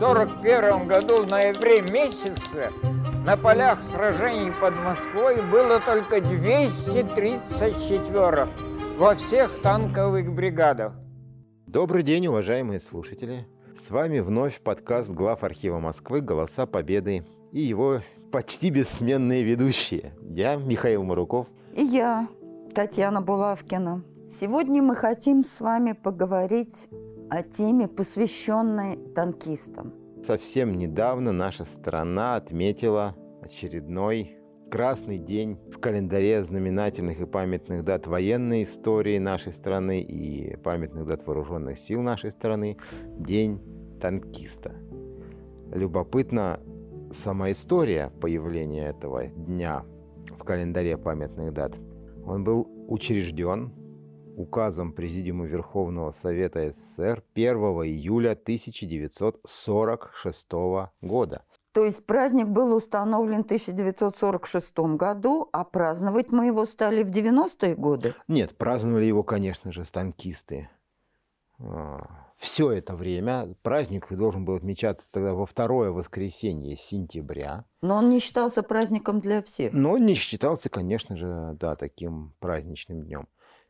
1941 году в ноябре месяце на полях сражений под Москвой было только 234 во всех танковых бригадах. Добрый день, уважаемые слушатели. С вами вновь подкаст глав архива Москвы «Голоса Победы» и его почти бессменные ведущие. Я Михаил Маруков. И я, Татьяна Булавкина. Сегодня мы хотим с вами поговорить о теме, посвященной танкистам. Совсем недавно наша страна отметила очередной красный день в календаре знаменательных и памятных дат военной истории нашей страны и памятных дат вооруженных сил нашей страны – День танкиста. Любопытна сама история появления этого дня в календаре памятных дат. Он был учрежден указом Президиума Верховного Совета СССР 1 июля 1946 года. То есть праздник был установлен в 1946 году, а праздновать мы его стали в 90-е годы? Нет, праздновали его, конечно же, станкисты. А, Все это время праздник должен был отмечаться тогда во второе воскресенье сентября. Но он не считался праздником для всех. Но он не считался, конечно же, да, таким праздничным днем.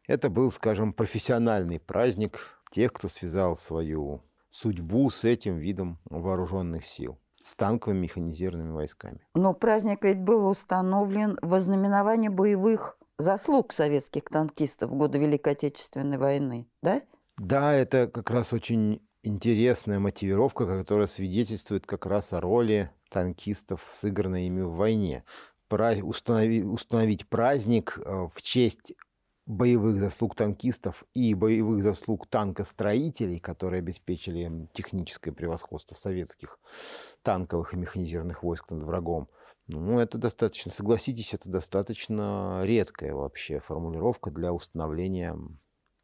Это был, скажем, профессиональный праздник тех, кто связал свою судьбу с этим видом вооруженных сил с танковыми механизированными войсками. Но праздник ведь был установлен во знаменование боевых заслуг советских танкистов в годы Великой Отечественной войны, да? Да, это как раз очень интересная мотивировка, которая свидетельствует как раз о роли танкистов, сыгранной ими в войне. Установи- установить праздник э, в честь боевых заслуг танкистов и боевых заслуг танкостроителей, которые обеспечили техническое превосходство советских танковых и механизированных войск над врагом. Ну, это достаточно, согласитесь, это достаточно редкая вообще формулировка для установления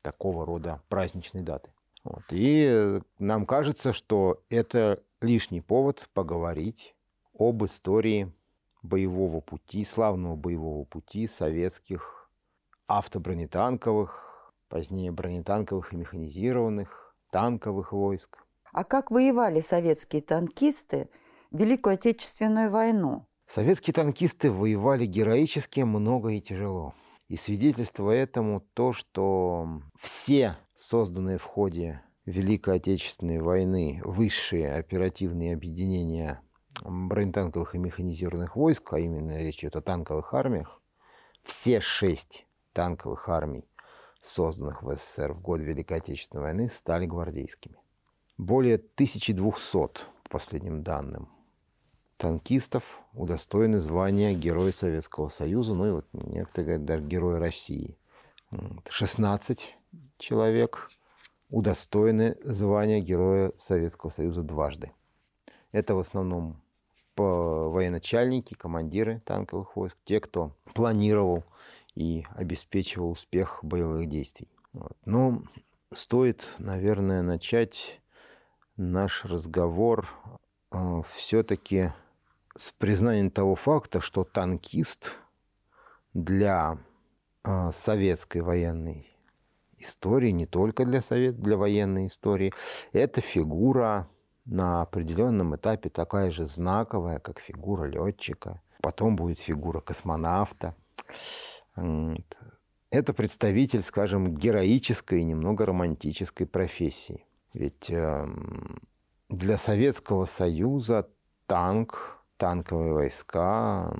такого рода праздничной даты. Вот. И нам кажется, что это лишний повод поговорить об истории боевого пути, славного боевого пути советских автобронетанковых, позднее бронетанковых и механизированных, танковых войск. А как воевали советские танкисты в Великую Отечественную войну? Советские танкисты воевали героически, много и тяжело. И свидетельство этому то, что все созданные в ходе Великой Отечественной войны высшие оперативные объединения бронетанковых и механизированных войск, а именно речь идет о танковых армиях, все шесть танковых армий, созданных в СССР в год Великой Отечественной войны, стали гвардейскими. Более 1200, по последним данным, танкистов удостоены звания Героя Советского Союза, ну и вот некоторые говорят, даже Героя России. 16 человек удостоены звания Героя Советского Союза дважды. Это в основном военачальники, командиры танковых войск, те, кто планировал и обеспечивал успех боевых действий. Вот. Но стоит, наверное, начать наш разговор э, все-таки с признанием того факта, что танкист для э, советской военной истории, не только для, совет, для военной истории, это фигура на определенном этапе такая же знаковая, как фигура летчика. Потом будет фигура космонавта. Это представитель, скажем, героической немного романтической профессии. Ведь эм, для Советского Союза танк, танковые войска,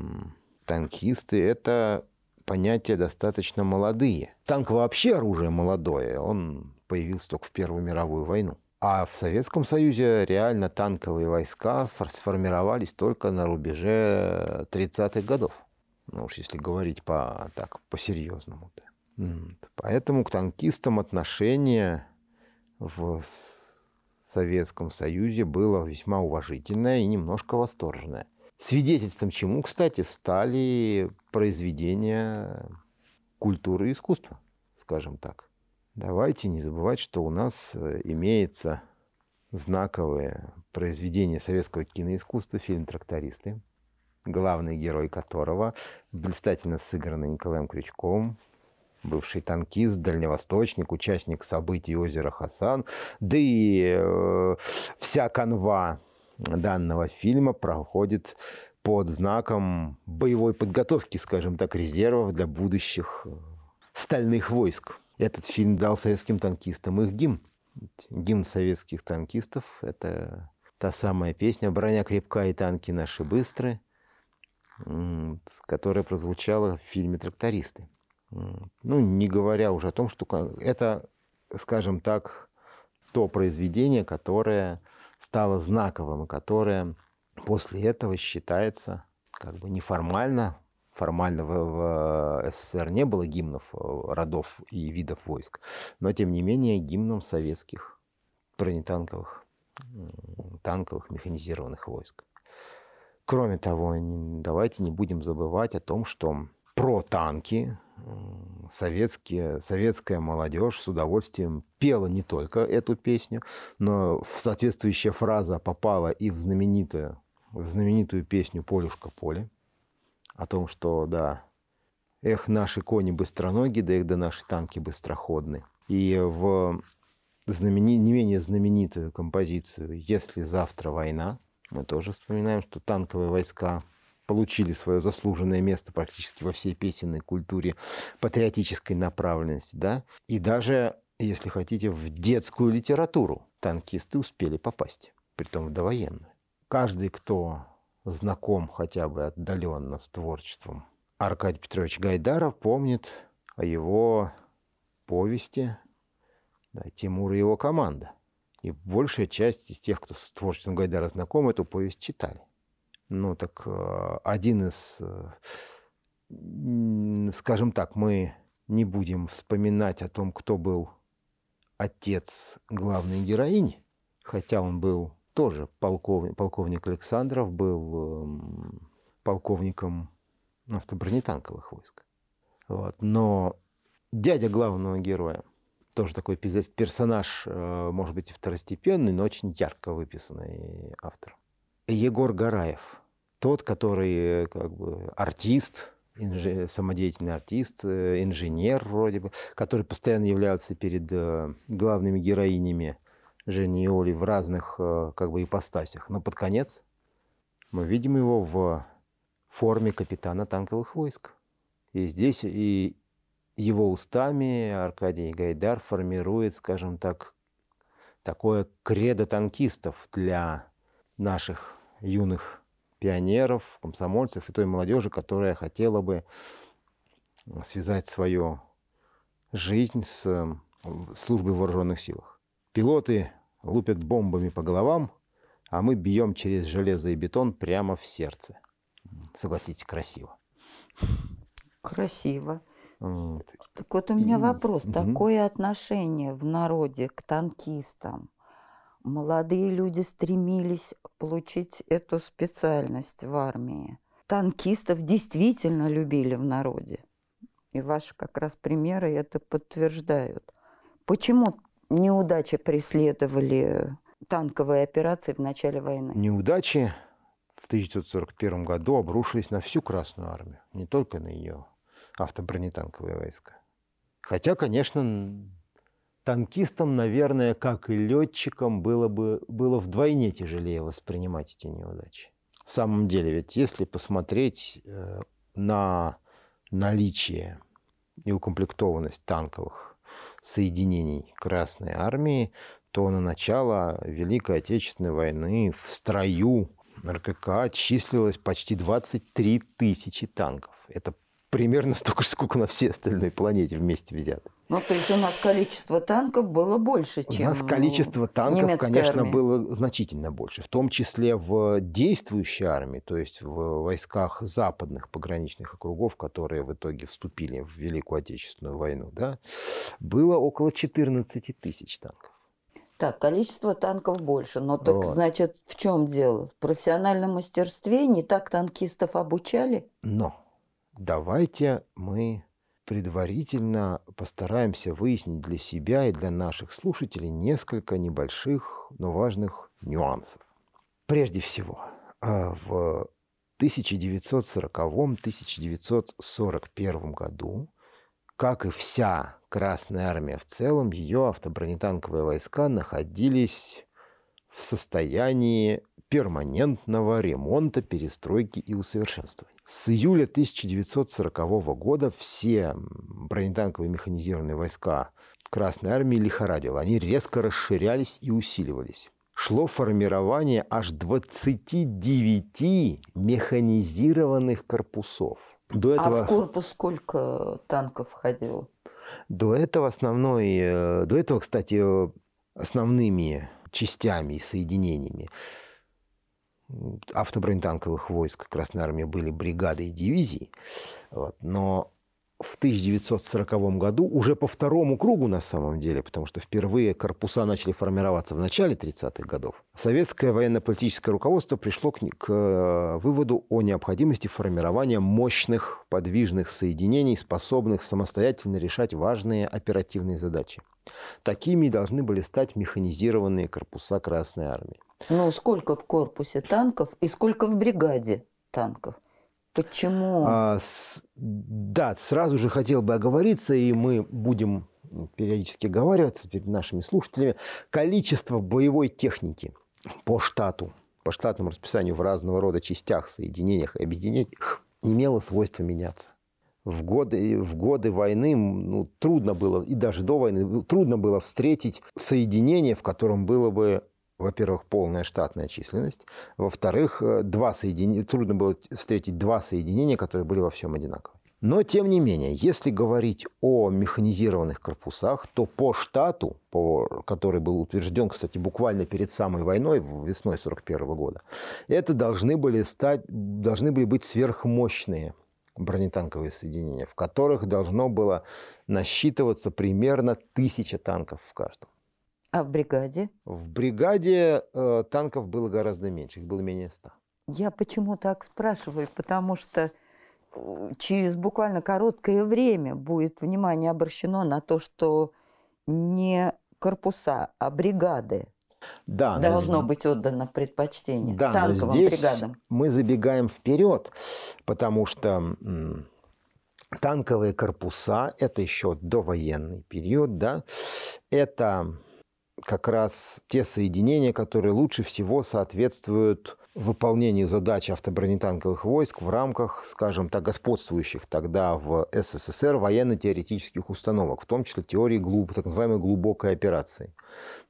танкисты – это понятия достаточно молодые. Танк вообще оружие молодое, он появился только в Первую мировую войну. А в Советском Союзе реально танковые войска сформировались только на рубеже 30-х годов. Ну уж если говорить по, так, по-серьезному. Да. Поэтому к танкистам отношение в Советском Союзе было весьма уважительное и немножко восторженное. Свидетельством чему, кстати, стали произведения культуры и искусства, скажем так. Давайте не забывать, что у нас э, имеется знаковое произведение советского киноискусства, фильм «Трактористы», главный герой которого, блистательно сыгранный Николаем Крючковым, бывший танкист, дальневосточник, участник событий озера Хасан, да и э, вся канва данного фильма проходит под знаком боевой подготовки, скажем так, резервов для будущих э, стальных войск. Этот фильм дал советским танкистам их гимн. Гимн советских танкистов – это та самая песня «Броня крепка и танки наши быстрые», которая прозвучала в фильме «Трактористы». Ну, не говоря уже о том, что это, скажем так, то произведение, которое стало знаковым и которое после этого считается как бы неформально, формально в, в СССР не было гимнов э, родов и видов войск, но тем не менее гимном советских бронетанковых, танковых механизированных войск. Кроме того, давайте не будем забывать о том, что про танки советские, советская молодежь с удовольствием пела не только эту песню, но соответствующая фраза попала и в знаменитую, в знаменитую песню «Полюшка поле», о том, что, да, эх, наши кони быстроногие, да их да наши танки быстроходны. И в знамени... не менее знаменитую композицию «Если завтра война» мы тоже вспоминаем, что танковые войска получили свое заслуженное место практически во всей песенной культуре патриотической направленности, да, и даже, если хотите, в детскую литературу танкисты успели попасть, притом в довоенную. Каждый, кто знаком хотя бы отдаленно с творчеством Аркадия Петровича Гайдара, помнит о его повести да, «Тимур и его команда». И большая часть из тех, кто с творчеством Гайдара знаком, эту повесть читали. Ну, так э, один из, э, скажем так, мы не будем вспоминать о том, кто был отец главной героини, хотя он был тоже полковник, полковник Александров, был эм, полковником автобронетанковых войск. Вот. Но дядя главного героя, тоже такой персонаж, э, может быть, второстепенный, но очень ярко выписанный автор. Егор Гараев, тот, который как бы артист, инж... самодеятельный артист, э, инженер вроде бы, который постоянно является перед э, главными героинями Жени и Оли в разных как бы ипостасях. Но под конец мы видим его в форме капитана танковых войск. И здесь и его устами Аркадий Гайдар формирует, скажем так, такое кредо танкистов для наших юных пионеров, комсомольцев и той молодежи, которая хотела бы связать свою жизнь с службой в вооруженных силах. Пилоты лупят бомбами по головам, а мы бьем через железо и бетон прямо в сердце. Согласитесь, красиво. Красиво. Вот. Так вот у меня и... вопрос. Угу. Такое отношение в народе к танкистам молодые люди стремились получить эту специальность в армии. Танкистов действительно любили в народе. И ваши как раз примеры это подтверждают. Почему неудачи преследовали танковые операции в начале войны? Неудачи в 1941 году обрушились на всю Красную Армию, не только на ее автобронетанковые войска. Хотя, конечно, танкистам, наверное, как и летчикам, было бы было вдвойне тяжелее воспринимать эти неудачи. В самом деле, ведь если посмотреть э, на наличие и укомплектованность танковых соединений Красной Армии, то на начало Великой Отечественной войны в строю РКК числилось почти 23 тысячи танков. Это примерно столько же, сколько на всей остальной планете вместе взяты. Ну, то есть у нас количество танков было больше, чем У нас количество танков, конечно, армии. было значительно больше. В том числе в действующей армии, то есть в войсках западных пограничных округов, которые в итоге вступили в Великую Отечественную войну, да, было около 14 тысяч танков. Так, количество танков больше. Но так, вот. значит, в чем дело? В профессиональном мастерстве не так танкистов обучали? Но давайте мы предварительно постараемся выяснить для себя и для наших слушателей несколько небольших, но важных нюансов. Прежде всего, а, в 1940-1941 году, как и вся Красная Армия в целом, ее автобронетанковые войска находились в состоянии перманентного ремонта, перестройки и усовершенствования. С июля 1940 года все бронетанковые механизированные войска Красной Армии лихорадило. Они резко расширялись и усиливались. Шло формирование аж 29 механизированных корпусов. До этого... А в корпус сколько танков входило? До этого основной, э, до этого, кстати, основными частями и соединениями автобронетанковых войск Красной Армии были бригады и дивизии. Вот, но в 1940 году, уже по второму кругу на самом деле, потому что впервые корпуса начали формироваться в начале 30-х годов, советское военно-политическое руководство пришло к, к э, выводу о необходимости формирования мощных подвижных соединений, способных самостоятельно решать важные оперативные задачи. Такими должны были стать механизированные корпуса Красной Армии. Ну, сколько в корпусе танков и сколько в бригаде танков? Почему? А, с, да, сразу же хотел бы оговориться, и мы будем периодически оговариваться перед нашими слушателями. Количество боевой техники по штату, по штатному расписанию в разного рода частях, соединениях и объединениях имело свойство меняться. В годы, в годы войны ну, трудно было, и даже до войны, трудно было встретить соединение, в котором было бы во-первых, полная штатная численность, во-вторых, э, два соединения, трудно было встретить два соединения, которые были во всем одинаковы. Но, тем не менее, если говорить о механизированных корпусах, то по штату, по, который был утвержден, кстати, буквально перед самой войной, весной 1941 года, это должны были, стать, должны были быть сверхмощные бронетанковые соединения, в которых должно было насчитываться примерно тысяча танков в каждом. А в бригаде? В бригаде э, танков было гораздо меньше, их было менее ста. Я почему так спрашиваю? Потому что э, через буквально короткое время будет внимание обращено на то, что не корпуса, а бригады да, должно но... быть отдано предпочтение да, танковым здесь бригадам. Мы забегаем вперед, потому что танковые корпуса это еще довоенный период, да, это как раз те соединения, которые лучше всего соответствуют выполнению задач автобронетанковых войск в рамках, скажем так, господствующих тогда в СССР военно-теоретических установок, в том числе теории глуб, так называемой глубокой операции.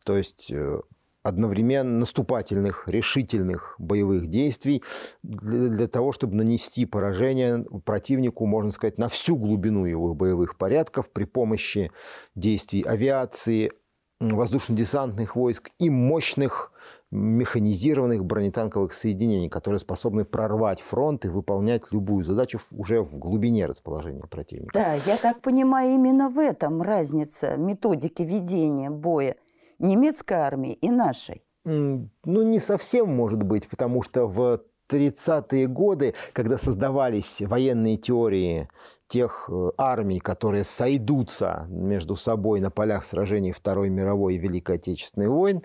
То есть э, одновременно наступательных, решительных боевых действий для, для того, чтобы нанести поражение противнику, можно сказать, на всю глубину его боевых порядков при помощи действий авиации, воздушно-десантных войск и мощных механизированных бронетанковых соединений, которые способны прорвать фронт и выполнять любую задачу уже в глубине расположения противника. Да, я так понимаю, именно в этом разница методики ведения боя немецкой армии и нашей. Ну, не совсем может быть, потому что в 30-е годы, когда создавались военные теории тех э, армий, которые сойдутся между собой на полях сражений Второй мировой и Великой Отечественной войн,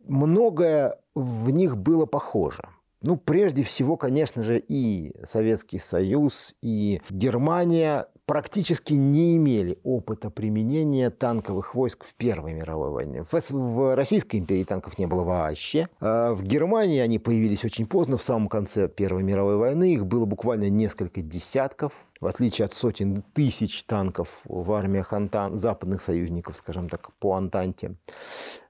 многое в них было похоже. Ну, прежде всего, конечно же, и Советский Союз, и Германия практически не имели опыта применения танковых войск в Первой мировой войне. В, в Российской империи танков не было вообще. А в Германии они появились очень поздно, в самом конце Первой мировой войны. Их было буквально несколько десятков. В отличие от сотен тысяч танков в армиях Антан, западных союзников, скажем так, по Антанте.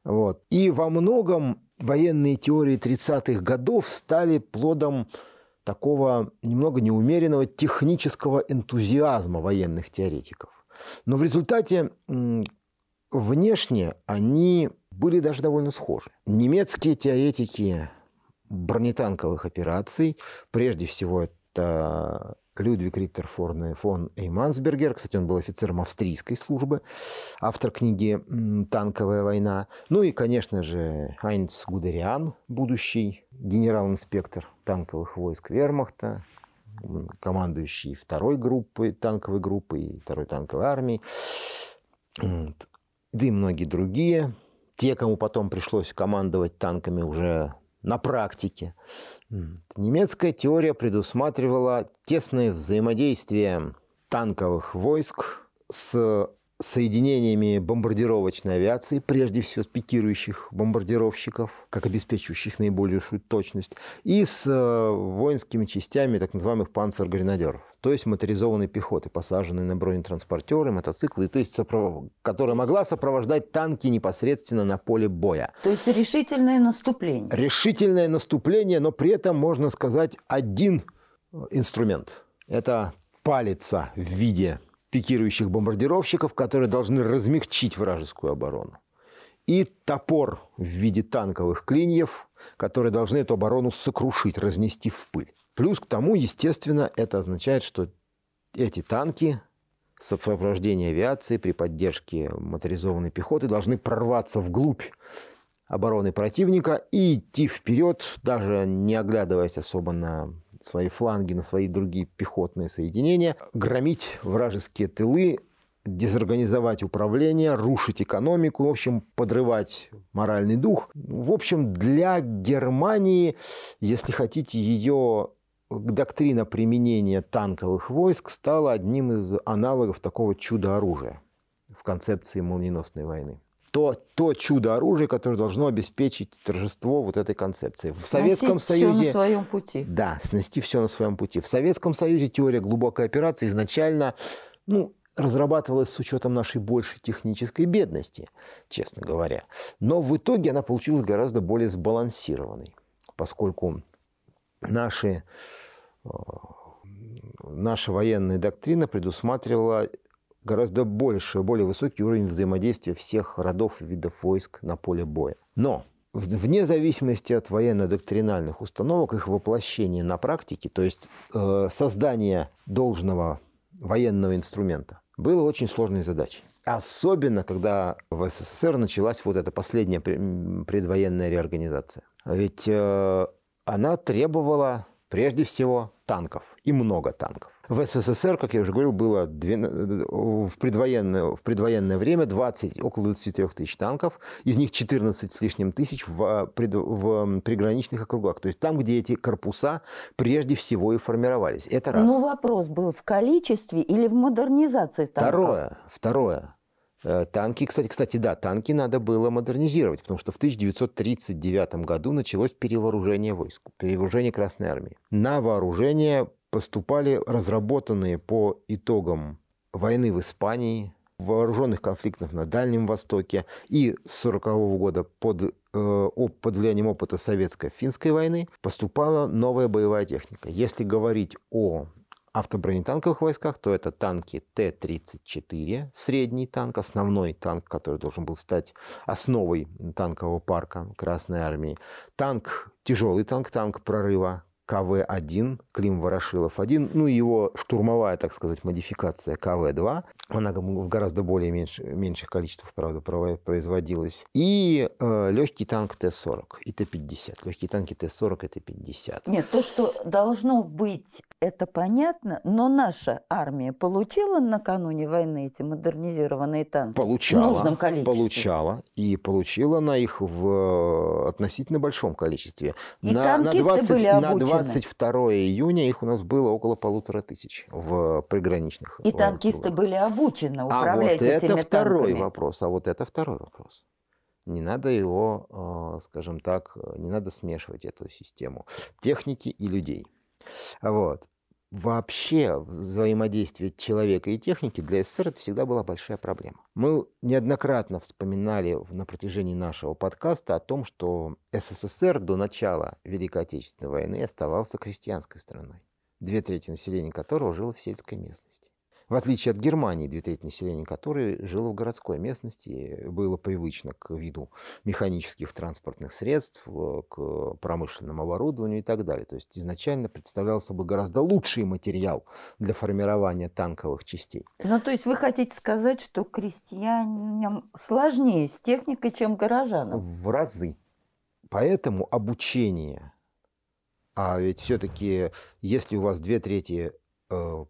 Вот. И во многом военные теории 30-х годов стали плодом такого немного неумеренного технического энтузиазма военных теоретиков. Но в результате внешне они были даже довольно схожи. Немецкие теоретики бронетанковых операций, прежде всего это Людвиг Риттер фон Эймансбергер. Кстати, он был офицером австрийской службы, автор книги «Танковая война». Ну и, конечно же, Хайнц Гудериан, будущий генерал-инспектор танковых войск Вермахта, командующий второй группой, танковой группой и второй танковой армией. Да и многие другие. Те, кому потом пришлось командовать танками уже на практике. Немецкая теория предусматривала тесное взаимодействие танковых войск с соединениями бомбардировочной авиации, прежде всего с пикирующих бомбардировщиков, как обеспечивающих наибольшую точность, и с э, воинскими частями так называемых панцергренадеров, то есть моторизованной пехоты, посаженной на бронетранспортеры, мотоциклы, то есть сопров... которая могла сопровождать танки непосредственно на поле боя. То есть решительное наступление. Решительное наступление, но при этом можно сказать один инструмент. Это палица в виде пикирующих бомбардировщиков, которые должны размягчить вражескую оборону. И топор в виде танковых клиньев, которые должны эту оборону сокрушить, разнести в пыль. Плюс к тому, естественно, это означает, что эти танки сопровождения авиации при поддержке моторизованной пехоты должны прорваться вглубь обороны противника и идти вперед, даже не оглядываясь особо на свои фланги, на свои другие пехотные соединения, громить вражеские тылы, дезорганизовать управление, рушить экономику, в общем, подрывать моральный дух. В общем, для Германии, если хотите, ее доктрина применения танковых войск стала одним из аналогов такого чудо-оружия в концепции молниеносной войны то, то чудо-оружие, которое должно обеспечить торжество вот этой концепции. В Советском Союзе... все на своем пути. Да, снести все на своем пути. В Советском Союзе теория глубокой операции изначально ну, разрабатывалась с учетом нашей большей технической бедности, честно говоря. Но в итоге она получилась гораздо более сбалансированной, поскольку наши, э, наша военная доктрина предусматривала гораздо больше, более высокий уровень взаимодействия всех родов и видов войск на поле боя. Но вне зависимости от военно-доктринальных установок, их воплощение на практике, то есть э, создание должного военного инструмента, было очень сложной задачей. Особенно, когда в СССР началась вот эта последняя предвоенная реорганизация. Ведь э, она требовала прежде всего танков и много танков. В СССР, как я уже говорил, было в, предвоенное, в предвоенное время 20, около 23 тысяч танков, из них 14 с лишним тысяч в, пред, в приграничных округах. То есть там, где эти корпуса прежде всего и формировались. Это раз. Ну, вопрос был в количестве или в модернизации танков? Второе. Второе. Э, танки, кстати, кстати, да, танки надо было модернизировать, потому что в 1939 году началось перевооружение войск, перевооружение Красной Армии. На вооружение поступали разработанные по итогам войны в Испании, вооруженных конфликтов на Дальнем Востоке и с 1940 года под, э, под влиянием опыта советско-финской войны поступала новая боевая техника. Если говорить о автобронетанковых войсках, то это танки Т-34, средний танк, основной танк, который должен был стать основой танкового парка Красной Армии. Танк, тяжелый танк, танк прорыва КВ-1, Клим Ворошилов-1, ну и его штурмовая, так сказать, модификация КВ-2. Она в гораздо более меньш, меньших количествах, правда, производилась. И э, легкий танк Т-40 и Т-50. Легкие танки Т-40 и Т-50. Нет, то, что должно быть, это понятно, но наша армия получила накануне войны эти модернизированные танки? Получала. В нужном количестве? Получала. И получила она их в э, относительно большом количестве. И на, танкисты на 20, были обучены? 22 июня их у нас было около полутора тысяч в приграничных. И танкисты были обучены управлять а вот этими это второй танками. вопрос. А вот это второй вопрос. Не надо его, э, скажем так, не надо смешивать эту систему техники и людей. Вот. Вообще взаимодействие человека и техники для СССР это всегда была большая проблема. Мы неоднократно вспоминали на протяжении нашего подкаста о том, что СССР до начала Великой Отечественной войны оставался крестьянской страной, две трети населения которого жило в сельской местности. В отличие от Германии, две трети населения которой жило в городской местности, было привычно к виду механических транспортных средств, э, к промышленному оборудованию и так далее. То есть изначально представлял собой гораздо лучший материал для формирования танковых частей. Ну, то есть вы хотите сказать, что крестьянам сложнее с техникой, чем горожанам? В разы. Поэтому обучение, а ведь все-таки, если у вас две трети э,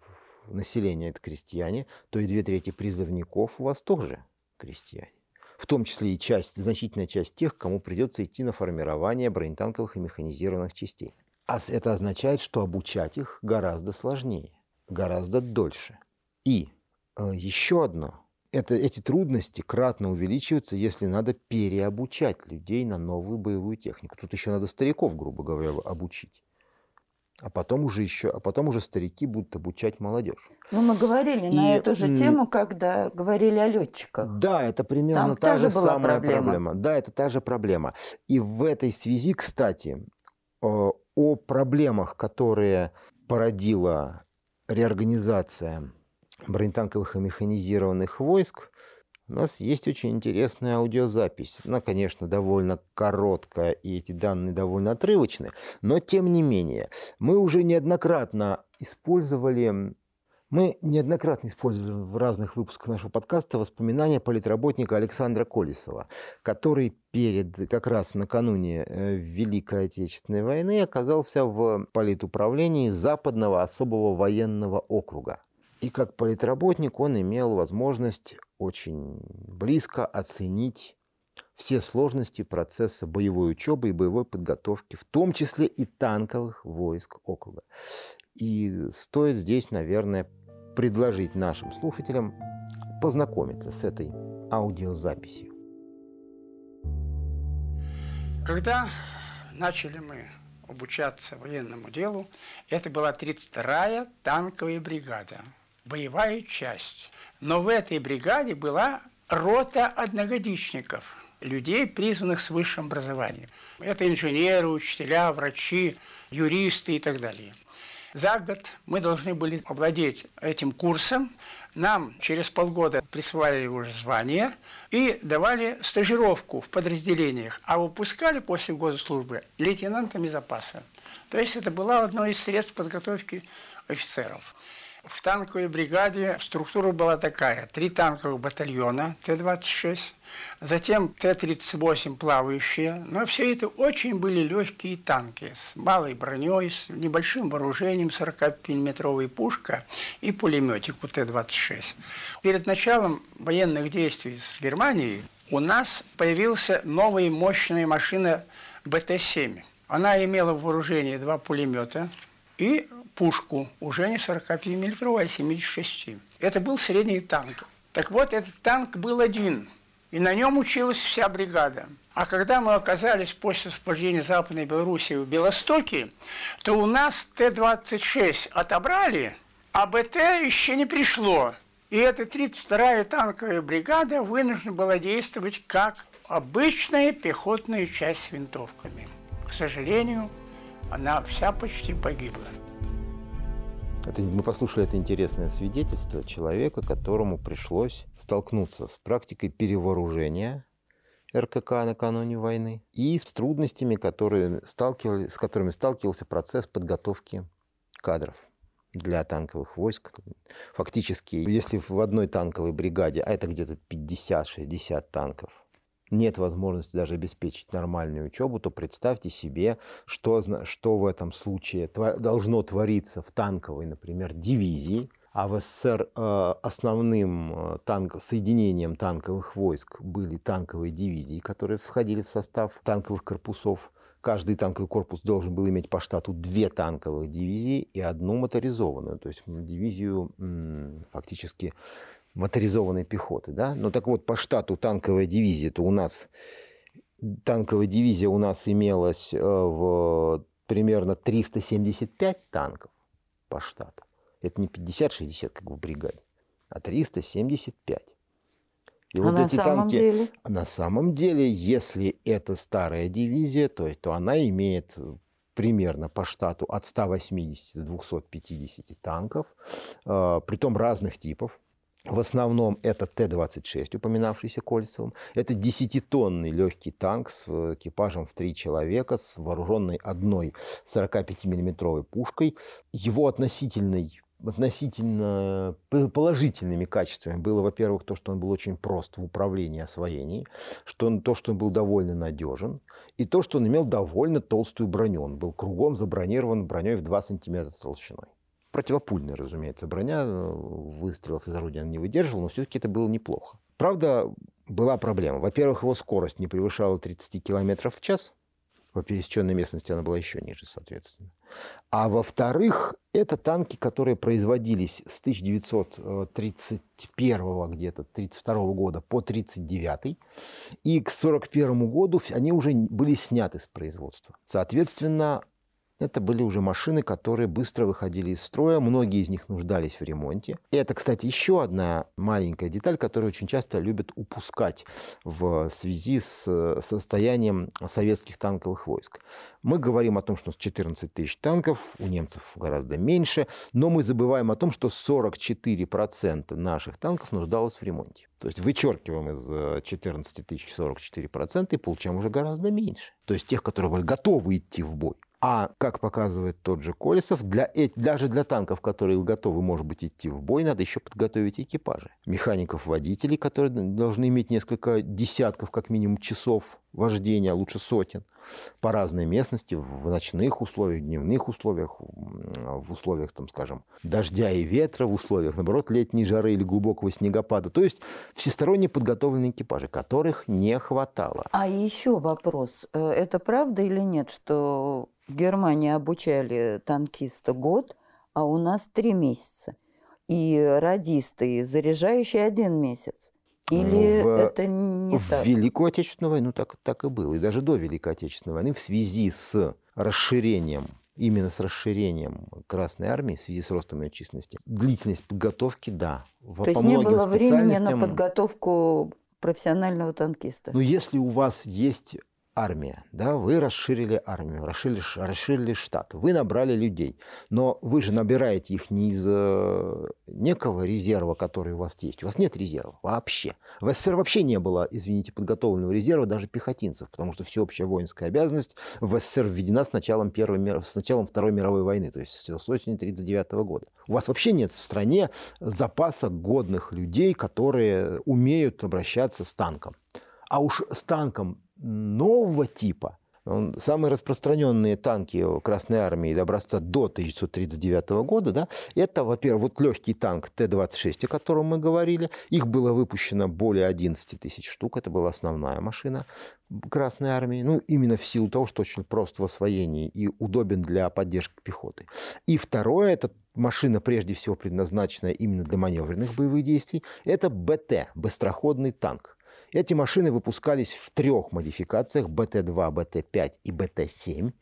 населения это крестьяне, то и две трети призывников у вас тоже крестьяне. В том числе и часть, значительная часть тех, кому придется идти на формирование бронетанковых и механизированных частей. А это означает, что обучать их гораздо сложнее, гораздо дольше. И э, еще одно это, эти трудности кратно увеличиваются, если надо переобучать людей на новую боевую технику. Тут еще надо стариков, грубо говоря, обучить. А потом уже еще, а потом уже старики будут обучать молодежь. Ну, мы говорили И, на эту же тему, когда говорили о летчиках. Да, это примерно Там та же самая проблема. проблема. Да, это та же проблема. И в этой связи, кстати, о проблемах, которые породила реорганизация бронетанковых и механизированных войск, у нас есть очень интересная аудиозапись. Она, конечно, довольно короткая, и эти данные довольно отрывочные, но тем не менее, мы уже неоднократно использовали мы неоднократно использовали в разных выпусках нашего подкаста воспоминания политработника Александра Колесова, который перед, как раз накануне э, Великой Отечественной войны оказался в политуправлении Западного особого военного округа. И как политработник он имел возможность очень близко оценить все сложности процесса боевой учебы и боевой подготовки, в том числе и танковых войск округа. И стоит здесь, наверное, предложить нашим слушателям познакомиться с этой аудиозаписью. Когда начали мы обучаться военному делу, это была 32-я танковая бригада – боевая часть. Но в этой бригаде была рота одногодичников, людей, призванных с высшим образованием. Это инженеры, учителя, врачи, юристы и так далее. За год мы должны были овладеть этим курсом. Нам через полгода присваивали уже звание и давали стажировку в подразделениях, а выпускали после года службы лейтенантами запаса. То есть это было одно из средств подготовки офицеров. В танковой бригаде структура была такая. Три танковых батальона Т-26, затем Т-38 плавающие. Но все это очень были легкие танки с малой броней, с небольшим вооружением, 45-миллиметровая пушка и пулеметик у Т-26. Перед началом военных действий с Германией у нас появился новая мощная машина БТ-7. Она имела в вооружении два пулемета и пушку, уже не 45-миллиметровую, а 76. Это был средний танк. Так вот, этот танк был один, и на нем училась вся бригада. А когда мы оказались после освобождения Западной Белоруссии в Белостоке, то у нас Т-26 отобрали, а БТ еще не пришло. И эта 32-я танковая бригада вынуждена была действовать как обычная пехотная часть с винтовками. К сожалению, она вся почти погибла. Это, мы послушали это интересное свидетельство человека, которому пришлось столкнуться с практикой перевооружения РКК накануне войны и с трудностями, которые с которыми сталкивался процесс подготовки кадров для танковых войск. Фактически, если в одной танковой бригаде, а это где-то 50-60 танков, нет возможности даже обеспечить нормальную учебу, то представьте себе, что, что в этом случае должно твориться в танковой, например, дивизии, а в СССР э, основным э, танк, соединением танковых войск были танковые дивизии, которые входили в состав танковых корпусов. Каждый танковый корпус должен был иметь по штату две танковых дивизии и одну моторизованную, то есть дивизию фактически моторизованной пехоты. Да? Но ну, так вот, по штату танковая дивизия, то у нас танковая дивизия у нас имелась э, в примерно 375 танков по штату. Это не 50-60, как в бригаде, а 375. И а вот на эти самом танки, деле? на самом деле, если это старая дивизия, то, то она имеет примерно по штату от 180 до 250 танков, э, притом разных типов. В основном это Т-26, упоминавшийся Кольцевым. Это 10-тонный легкий танк с экипажем в три человека, с вооруженной одной 45-миллиметровой пушкой. Его относительной относительно положительными качествами было, во-первых, то, что он был очень прост в управлении и освоении, что он, то, что он был довольно надежен, и то, что он имел довольно толстую броню. Он был кругом забронирован броней в 2 сантиметра толщиной. Противопульная, разумеется, броня, э, выстрелов из орудия не выдерживала, но все-таки это было неплохо. Правда, была проблема. Во-первых, его скорость не превышала 30 км в час, по пересеченной местности она была еще ниже, соответственно. А во-вторых, это танки, которые производились с 1931 где-то, 32 года по 39 и к 41 году они уже были сняты с производства. Соответственно, это были уже машины, которые быстро выходили из строя, многие из них нуждались в ремонте. И это, кстати, еще одна маленькая деталь, которую очень часто любят упускать в связи с э, состоянием советских танковых войск. Мы говорим о том, что у нас 14 тысяч танков, у немцев гораздо меньше, но мы забываем о том, что 44% наших танков нуждалось в ремонте. То есть вычеркиваем из 14 э, тысяч 44% и получаем уже гораздо меньше. То есть тех, которые были готовы идти в бой. А, как показывает тот же Колесов, для, даже для танков, которые готовы, может быть, идти в бой, надо еще подготовить экипажи. Механиков-водителей, которые должны иметь несколько десятков, как минимум, часов вождения, а лучше сотен, по разной местности, в ночных условиях, дневных условиях, в условиях, там, скажем, дождя и ветра, в условиях, наоборот, летней жары или глубокого снегопада. То есть всесторонне подготовленные экипажи, которых не хватало. А еще вопрос. Э, это правда или нет, что в Германии обучали танкиста год, а у нас три месяца. И радисты, заряжающие один месяц. Или в, это не в так? В Великую Отечественную войну так, так и было. И даже до Великой Отечественной войны в связи с расширением именно с расширением Красной Армии в связи с ростом ее численности. Длительность подготовки, да. То есть не было времени на подготовку профессионального танкиста? Ну, если у вас есть армия, да, вы расширили армию, расширили, расширили штат, вы набрали людей, но вы же набираете их не из э, некого резерва, который у вас есть. У вас нет резерва вообще. В СССР вообще не было, извините, подготовленного резерва даже пехотинцев, потому что всеобщая воинская обязанность в СССР введена с началом, первой, с началом Второй мировой войны, то есть с осени 1939 года. У вас вообще нет в стране запаса годных людей, которые умеют обращаться с танком. А уж с танком нового типа. Самые распространенные танки Красной Армии образца до 1939 года, да, это, во-первых, вот легкий танк Т-26, о котором мы говорили. Их было выпущено более 11 тысяч штук. Это была основная машина Красной Армии. Ну, именно в силу того, что очень прост в освоении и удобен для поддержки пехоты. И второе, это машина, прежде всего предназначенная именно для маневренных боевых действий, это БТ, быстроходный танк. Эти машины выпускались в трех модификациях БТ-2, БТ-5 и БТ-7.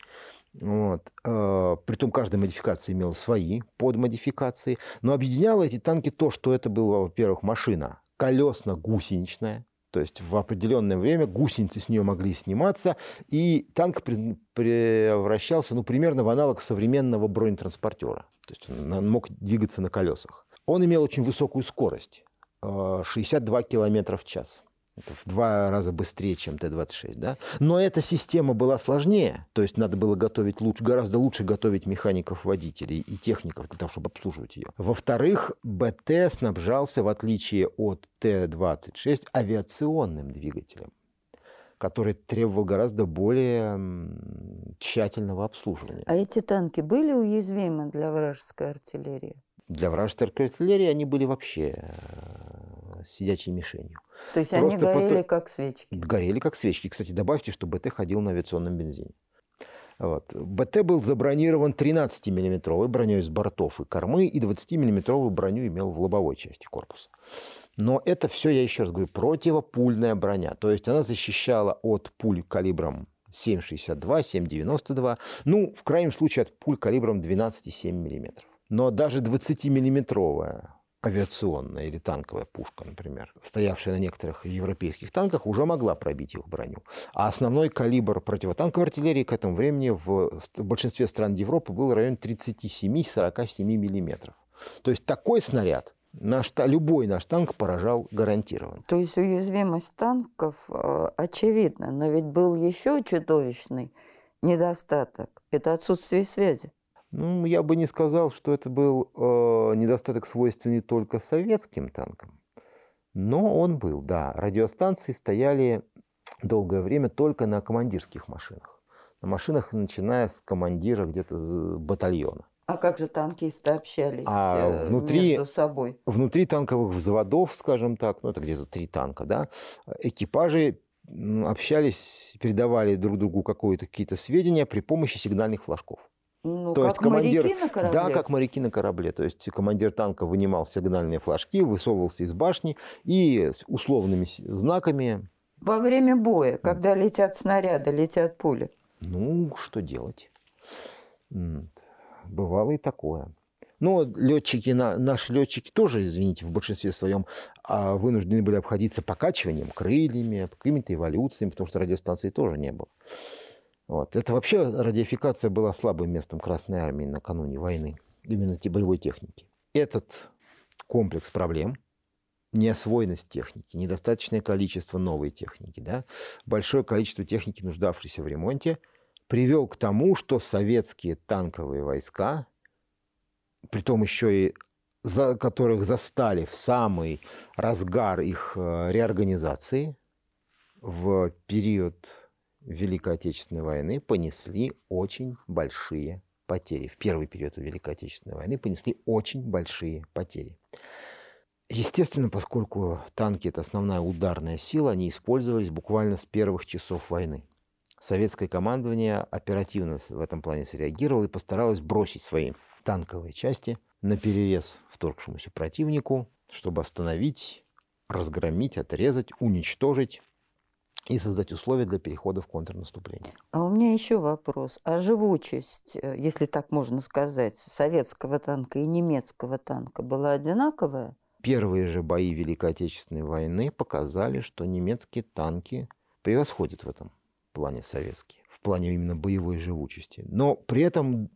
Вот. Э, притом каждая модификация имела свои подмодификации. Но объединяло эти танки то, что это была, во-первых, машина колесно-гусеничная, то есть в определенное время гусеницы с нее могли сниматься, и танк превращался ну, примерно в аналог современного бронетранспортера. То есть он мог двигаться на колесах. Он имел очень высокую скорость 62 э, км в час. Это в два раза быстрее, чем Т-26, да? Но эта система была сложнее, то есть надо было готовить лучше, гораздо лучше готовить механиков, водителей и техников для того, чтобы обслуживать ее. Во-вторых, БТ снабжался, в отличие от Т-26, авиационным двигателем который требовал гораздо более тщательного обслуживания. А эти танки были уязвимы для вражеской артиллерии? Для вражеской артиллерии они были вообще э, сидячей мишенью. То есть Просто они горели как свечки? Горели как свечки. Кстати, добавьте, что БТ ходил на авиационном бензине. Вот. БТ был забронирован 13-миллиметровой броней с бортов и кормы и 20-миллиметровую броню имел в лобовой части корпуса. Но это все, я еще раз говорю, противопульная броня. То есть она защищала от пуль калибром 7,62, 7,92, ну, в крайнем случае от пуль калибром 12,7 мм. Но даже 20-миллиметровая авиационная или танковая пушка, например, стоявшая на некоторых европейских танках, уже могла пробить их броню. А основной калибр противотанковой артиллерии к этому времени в большинстве стран Европы был в районе 37-47 миллиметров. То есть такой снаряд наш, любой наш танк поражал гарантированно. То есть уязвимость танков э, очевидна, но ведь был еще чудовищный недостаток – это отсутствие связи. Ну, я бы не сказал, что это был э, недостаток свойственный только советским танкам. Но он был, да. Радиостанции стояли долгое время только на командирских машинах. На машинах, начиная с командира где-то батальона. А как же танкисты общались а э, внутри, между собой? Внутри танковых взводов, скажем так, ну это где-то три танка, да, экипажи общались, передавали друг другу какие-то сведения при помощи сигнальных флажков. Ну, То как есть командир, моряки на корабле? Да, как моряки на корабле. То есть командир танка вынимал сигнальные флажки, высовывался из башни и с условными знаками... Во время боя, когда летят снаряды, летят пули. Ну, что делать? Бывало и такое. Но летчики, наши летчики тоже, извините, в большинстве своем а, вынуждены были обходиться покачиванием, крыльями, какими-то эволюциями, потому что радиостанции тоже не было. Вот. Это вообще радиофикация была слабым местом Красной Армии накануне войны, именно те боевой техники. Этот комплекс проблем, неосвоенность техники, недостаточное количество новой техники, да, большое количество техники, нуждавшейся в ремонте, привел к тому, что советские танковые войска, при том еще и за, которых застали в самый разгар их э, реорганизации в период Великой Отечественной войны понесли очень большие потери. В первый период Великой Отечественной войны понесли очень большие потери. Естественно, поскольку танки – это основная ударная сила, они использовались буквально с первых часов войны. Советское командование оперативно в этом плане среагировало и постаралось бросить свои танковые части на перерез вторгшемуся противнику, чтобы остановить, разгромить, отрезать, уничтожить и создать условия для перехода в контрнаступление. А у меня еще вопрос. А живучесть, э, если так можно сказать, советского танка и немецкого танка была одинаковая? Первые же бои Великой Отечественной войны показали, что немецкие танки превосходят в этом плане советские, в плане именно боевой живучести. Но при этом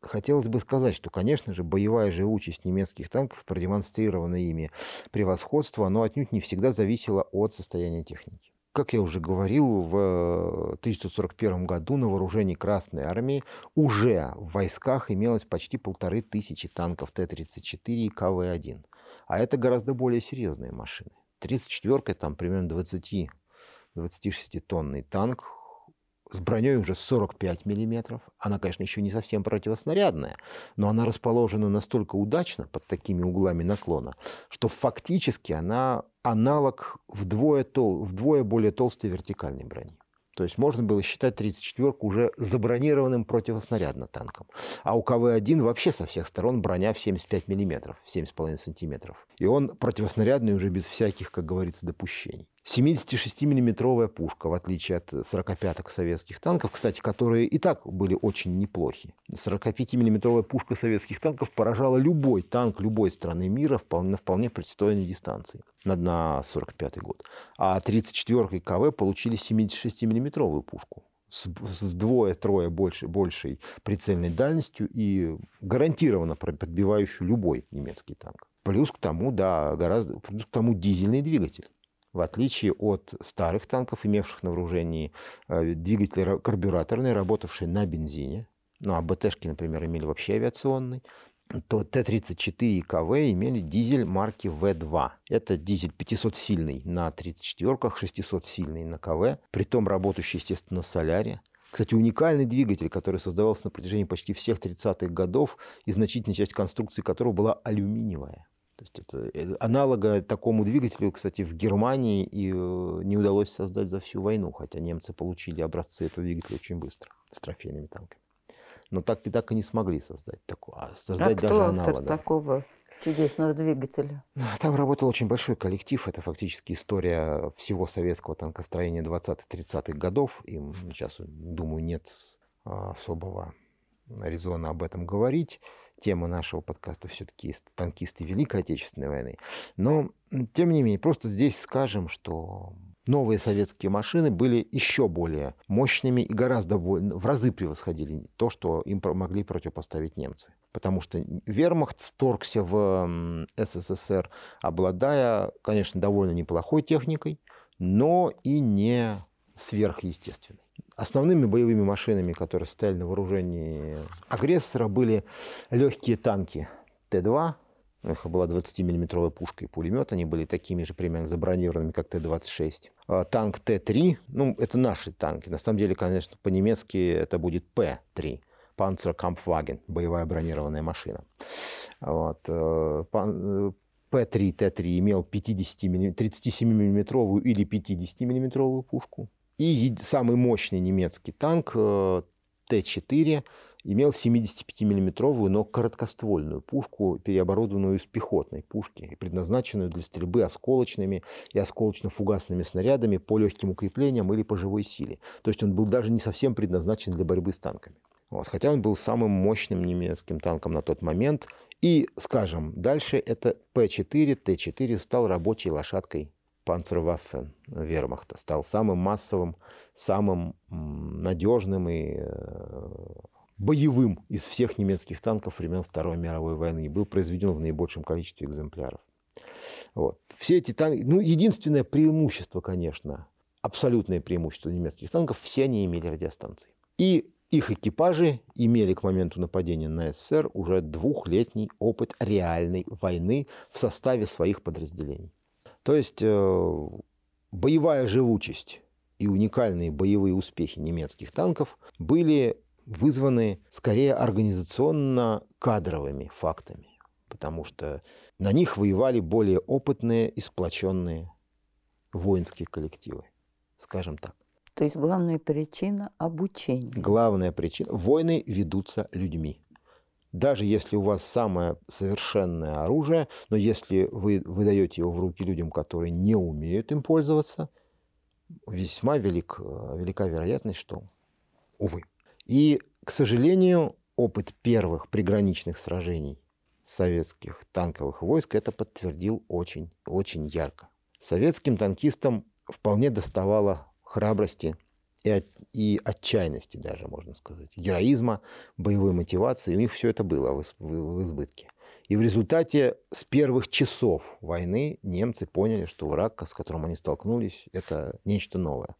хотелось бы сказать, что, конечно же, боевая живучесть немецких танков, продемонстрированное ими превосходство, оно отнюдь не всегда зависело от состояния техники. Как я уже говорил, в 1941 году на вооружении Красной Армии уже в войсках имелось почти полторы тысячи танков Т-34 и КВ-1. А это гораздо более серьезные машины. 34-ка там примерно 20 26-тонный танк с броней уже 45 миллиметров. Она, конечно, еще не совсем противоснарядная, но она расположена настолько удачно под такими углами наклона, что фактически она аналог вдвое, тол, вдвое более толстой вертикальной брони. То есть можно было считать 34-ку уже забронированным противоснарядно танком. А у КВ-1 вообще со всех сторон броня в 75 мм, в 7,5 см. И он противоснарядный уже без всяких, как говорится, допущений. 76-миллиметровая пушка, в отличие от 45-ок советских танков, кстати, которые и так были очень неплохи. 45-миллиметровая пушка советских танков поражала любой танк любой страны мира вполне, на вполне пристойной дистанции на 45 год. А 34-й КВ получили 76-миллиметровую пушку с, вдвое-трое больше, большей прицельной дальностью и гарантированно подбивающую любой немецкий танк. Плюс к тому, да, гораздо, плюс к тому дизельный двигатель в отличие от старых танков, имевших на вооружении э, двигатели карбюраторные, работавшие на бензине, ну а БТшки, например, имели вообще авиационный, то Т-34 и КВ имели дизель марки В2. Это дизель 500-сильный на 34-ках, 600-сильный на КВ, притом работающий, естественно, на соляре. Кстати, уникальный двигатель, который создавался на протяжении почти всех 30-х годов, и значительная часть конструкции которого была алюминиевая. То есть это э, аналога такому двигателю, кстати, в Германии и э, не удалось создать за всю войну, хотя немцы получили образцы этого двигателя очень быстро с трофейными танками. Но так и так и не смогли создать такого. А создать а кто даже автор аналога. такого чудесного двигателя? Ну, там работал очень большой коллектив. Это фактически история всего советского танкостроения 20-30-х годов. И сейчас, думаю, нет а, особого резона об этом говорить тема нашего подкаста все-таки танкисты Великой Отечественной войны. Но, тем не менее, просто здесь скажем, что новые советские машины были еще более мощными и гораздо в разы превосходили то, что им могли противопоставить немцы. Потому что вермахт вторгся в СССР, обладая, конечно, довольно неплохой техникой, но и не сверхъестественной. Основными боевыми машинами, которые стояли на вооружении агрессора, были легкие танки Т-2, у них была 20-миллиметровая пушка и пулемет, они были такими же примерно забронированными, как Т-26. А танк Т-3, ну, это наши танки. На самом деле, конечно, по-немецки это будет П-3. Panzerkampfwagen, боевая бронированная машина. Вот. Э, П-3, Т-3 имел 50 37 миллиметровую или 50 миллиметровую пушку. И самый мощный немецкий танк э, Т-4 имел 75-миллиметровую, но короткоствольную пушку, переоборудованную из пехотной пушки, предназначенную для стрельбы осколочными и осколочно-фугасными снарядами по легким укреплениям или по живой силе. То есть он был даже не совсем предназначен для борьбы с танками. Вот. Хотя он был самым мощным немецким танком на тот момент. И, скажем, дальше это П-4, Т-4 стал рабочей лошадкой Панцерваффен вермахта, стал самым массовым, самым надежным и э, боевым из всех немецких танков времен Второй мировой войны и был произведен в наибольшем количестве экземпляров. Вот. Все эти танки, ну, единственное преимущество, конечно, абсолютное преимущество немецких танков, все они имели радиостанции. И их экипажи имели к моменту нападения на СССР уже двухлетний опыт реальной войны в составе своих подразделений. То есть э, боевая живучесть и уникальные боевые успехи немецких танков были вызваны скорее организационно-кадровыми фактами, потому что на них воевали более опытные и сплоченные воинские коллективы, скажем так. То есть главная причина – обучение. Главная причина – войны ведутся людьми даже если у вас самое совершенное оружие, но если вы выдаете его в руки людям, которые не умеют им пользоваться, весьма велик, э, велика вероятность, что, увы. И, к сожалению, опыт первых приграничных сражений советских танковых войск это подтвердил очень, очень ярко. Советским танкистам вполне доставало храбрости – и, от, и отчаянности даже, можно сказать, героизма, боевой мотивации. У них все это было в, в, в избытке. И в результате с первых часов войны немцы поняли, что враг, с которым они столкнулись, это нечто новое.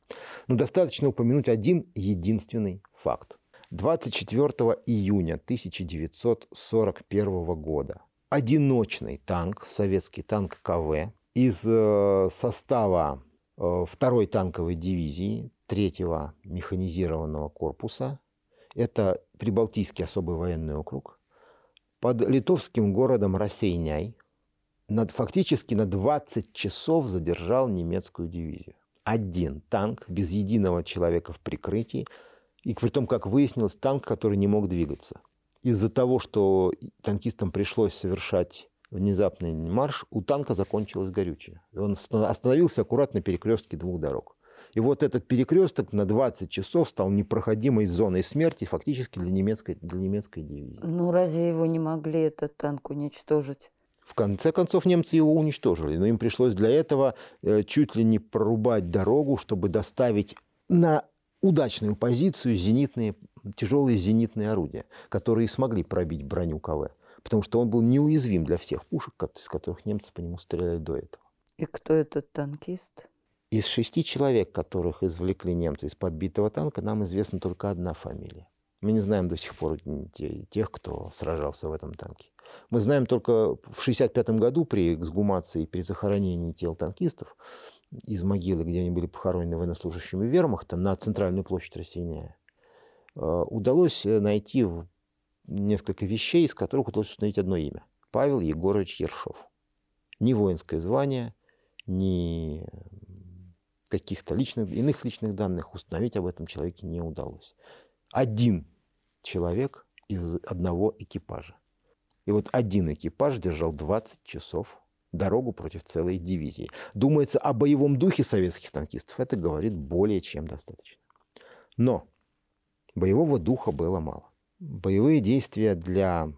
Но достаточно упомянуть один единственный факт. 24 июня 1941 года одиночный танк, советский танк КВ, из э, состава э, второй танковой дивизии третьего механизированного корпуса. Это Прибалтийский особый военный округ. Под литовским городом Рассейняй над, фактически на 20 часов задержал немецкую дивизию. Один танк без единого человека в прикрытии, и при том, как выяснилось, танк, который не мог двигаться. Из-за того, что танкистам пришлось совершать внезапный марш, у танка закончилось горючее. И он остановился аккуратно на перекрестке двух дорог. И вот этот перекресток на 20 часов стал непроходимой зоной смерти фактически для немецкой, для немецкой дивизии. Ну разве его не могли этот танк уничтожить? В конце концов, немцы его уничтожили, но им пришлось для этого э, чуть ли не прорубать дорогу, чтобы доставить на удачную позицию зенитные, тяжелые зенитные орудия, которые смогли пробить броню КВ. Потому что он был неуязвим для всех пушек, из которых немцы по нему стреляли до этого. И кто этот танкист? Из шести человек, которых извлекли немцы из подбитого танка, нам известна только одна фамилия. Мы не знаем до сих пор тех, кто сражался в этом танке. Мы знаем только в 1965 году при эксгумации, при захоронении тел танкистов из могилы, где они были похоронены военнослужащими вермахта на центральную площадь Рассеяния, э, удалось найти несколько вещей, из которых удалось установить одно имя. Павел Егорович Ершов. Ни воинское звание, ни каких-то личных, иных личных данных установить об этом человеке не удалось. Один человек из одного экипажа. И вот один экипаж держал 20 часов дорогу против целой дивизии. Думается, о боевом духе советских танкистов это говорит более чем достаточно. Но боевого духа было мало. Боевые действия для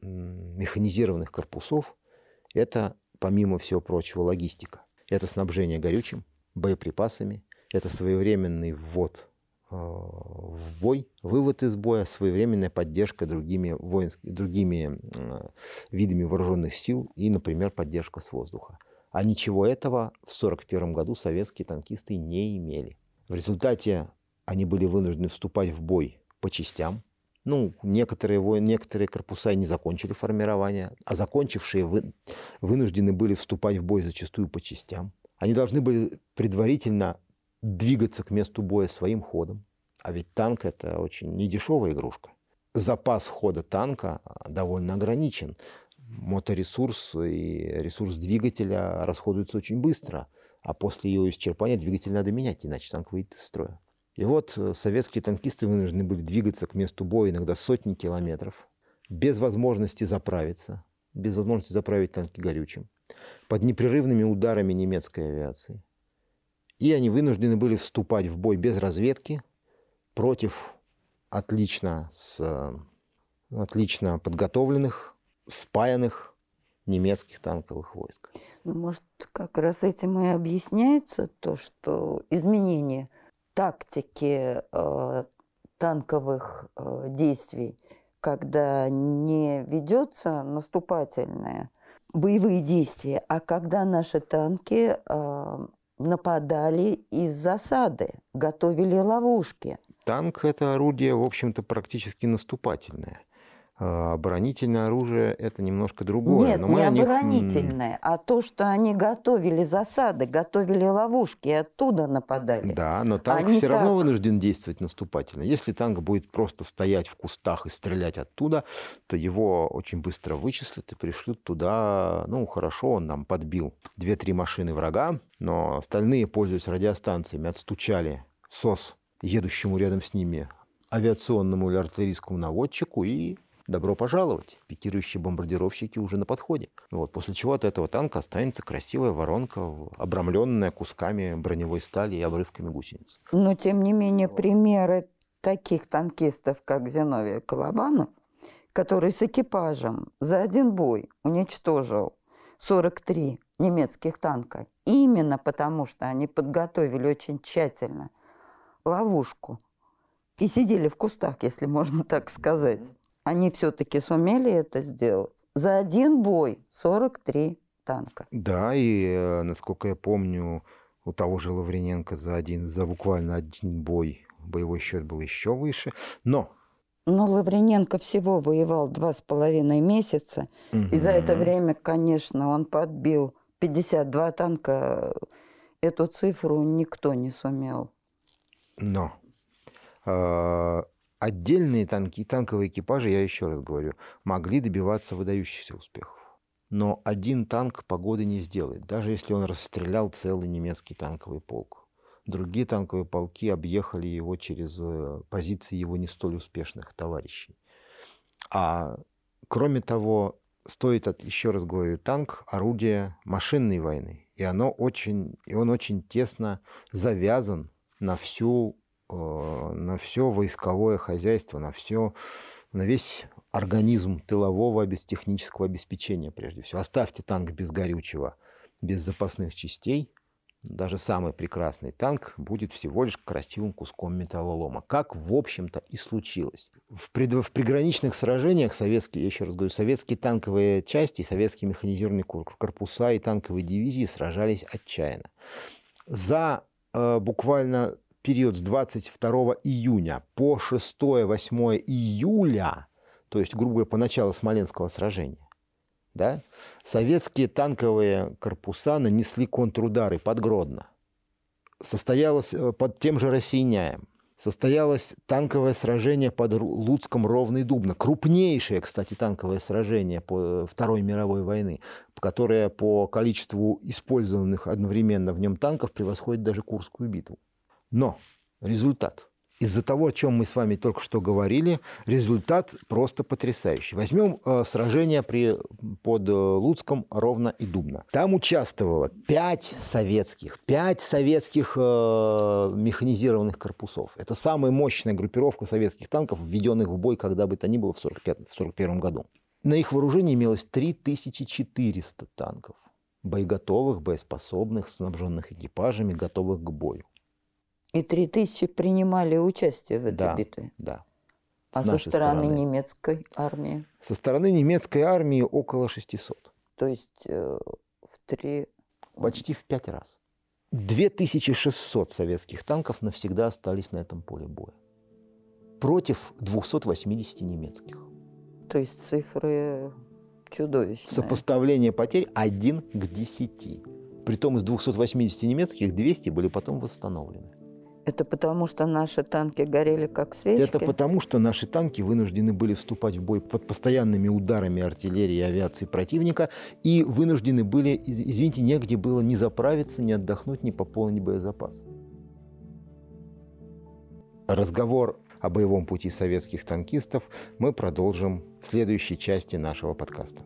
механизированных корпусов – это, помимо всего прочего, логистика. Это снабжение горючим – боеприпасами. Это своевременный ввод э, в бой, вывод из боя, своевременная поддержка другими, воинскими, другими э, видами вооруженных сил и, например, поддержка с воздуха. А ничего этого в 1941 году советские танкисты не имели. В результате они были вынуждены вступать в бой по частям. Ну, некоторые, воин, некоторые корпуса не закончили формирование, а закончившие вы, вынуждены были вступать в бой зачастую по частям. Они должны были предварительно двигаться к месту боя своим ходом. А ведь танк – это очень недешевая игрушка. Запас хода танка довольно ограничен. моторесурс и ресурс двигателя расходуются очень быстро, а после ее исчерпания двигатель надо менять, иначе танк выйдет из строя. И вот э, советские танкисты вынуждены были двигаться к месту боя иногда сотни километров, без возможности заправиться, без возможности заправить танки горючим, под непрерывными ударами немецкой авиации. И они вынуждены были вступать в бой без разведки против отлично, с, э, отлично подготовленных, спаянных немецких танковых войск. Ну, может, как раз этим и объясняется то, что изменение тактики э, танковых э, действий, когда не ведется наступательное боевые действия, а когда наши танки э, нападали из засады, готовили ловушки. Танк – это орудие, в общем-то, практически наступательное. А, оборонительное оружие – это немножко другое. Нет, Но не оборонительное, них... а то, что они готовили засады, готовили ловушки и оттуда нападали. Да, но танк они все так... равно вынужден действовать наступательно. Если танк будет просто стоять в кустах и стрелять оттуда, то его очень быстро вычислят и пришлют туда. Ну, хорошо, он нам подбил две-три машины врага, но остальные, пользуясь радиостанциями, отстучали СОС едущему рядом с ними авиационному или артиллерийскому наводчику и добро пожаловать, пикирующие бомбардировщики уже на подходе. Вот, после чего от этого танка останется красивая воронка, обрамленная кусками броневой стали и обрывками гусениц. Но, тем не менее, примеры таких танкистов, как Зиновий Колобанов, который с экипажем за один бой уничтожил 43 немецких танка, именно потому что они подготовили очень тщательно ловушку и сидели в кустах, если можно так сказать они все-таки сумели это сделать. За один бой 43 танка. Да, и, э, насколько я помню, у того же Лаврененко за, один, за буквально один бой боевой счет был еще выше. Но но Лаврененко всего воевал два с половиной месяца. Угу. И за это время, конечно, он подбил 52 танка. Эту цифру никто не сумел. Но э, Отдельные танки и танковые экипажи, я еще раз говорю, могли добиваться выдающихся успехов. Но один танк погоды не сделает, даже если он расстрелял целый немецкий танковый полк. Другие танковые полки объехали его через э, позиции его не столь успешных товарищей. А кроме того, стоит, еще раз говорю, танк – орудие машинной войны. И, оно очень, и он очень тесно завязан на всю на все войсковое хозяйство, на все, на весь организм тылового без технического обеспечения прежде всего. Оставьте танк без горючего, без запасных частей, даже самый прекрасный танк будет всего лишь красивым куском металлолома, как, в общем-то, и случилось. В, пред... в приграничных сражениях советские, я еще раз говорю, советские танковые части, советские механизированные корпуса и танковые дивизии сражались отчаянно. За э, буквально период с 22 июня по 6-8 июля, то есть, грубо говоря, по началу Смоленского сражения, да, советские танковые корпуса нанесли контрудары под Гродно. Состоялось э, под тем же Россияняем. Состоялось танковое сражение под Луцком Ровный Дубно. Крупнейшее, кстати, танковое сражение по э, Второй мировой войны, которое по количеству использованных одновременно в нем танков превосходит даже Курскую битву. Но результат. Из-за того, о чем мы с вами только что говорили, результат просто потрясающий. Возьмем э, сражение при, под э, Луцком, Ровно и Дубно. Там участвовало пять советских, пять советских э, механизированных корпусов. Это самая мощная группировка советских танков, введенных в бой когда бы то ни было в 1941 году. На их вооружении имелось 3400 танков, боеготовых, боеспособных, снабженных экипажами, готовых к бою. И три тысячи принимали участие в этой да, битве? Да. А со стороны, стороны немецкой армии? Со стороны немецкой армии около 600. То есть э, в три... Почти в пять раз. 2600 советских танков навсегда остались на этом поле боя. Против 280 немецких. То есть цифры чудовищные. Сопоставление потерь 1 к 10. Притом из 280 немецких 200 были потом восстановлены. Это потому, что наши танки горели как свечки? Это потому, что наши танки вынуждены были вступать в бой под постоянными ударами артиллерии и авиации противника и вынуждены были, извините, негде было ни заправиться, ни отдохнуть, ни пополнить боезапас. Разговор о боевом пути советских танкистов мы продолжим в следующей части нашего подкаста.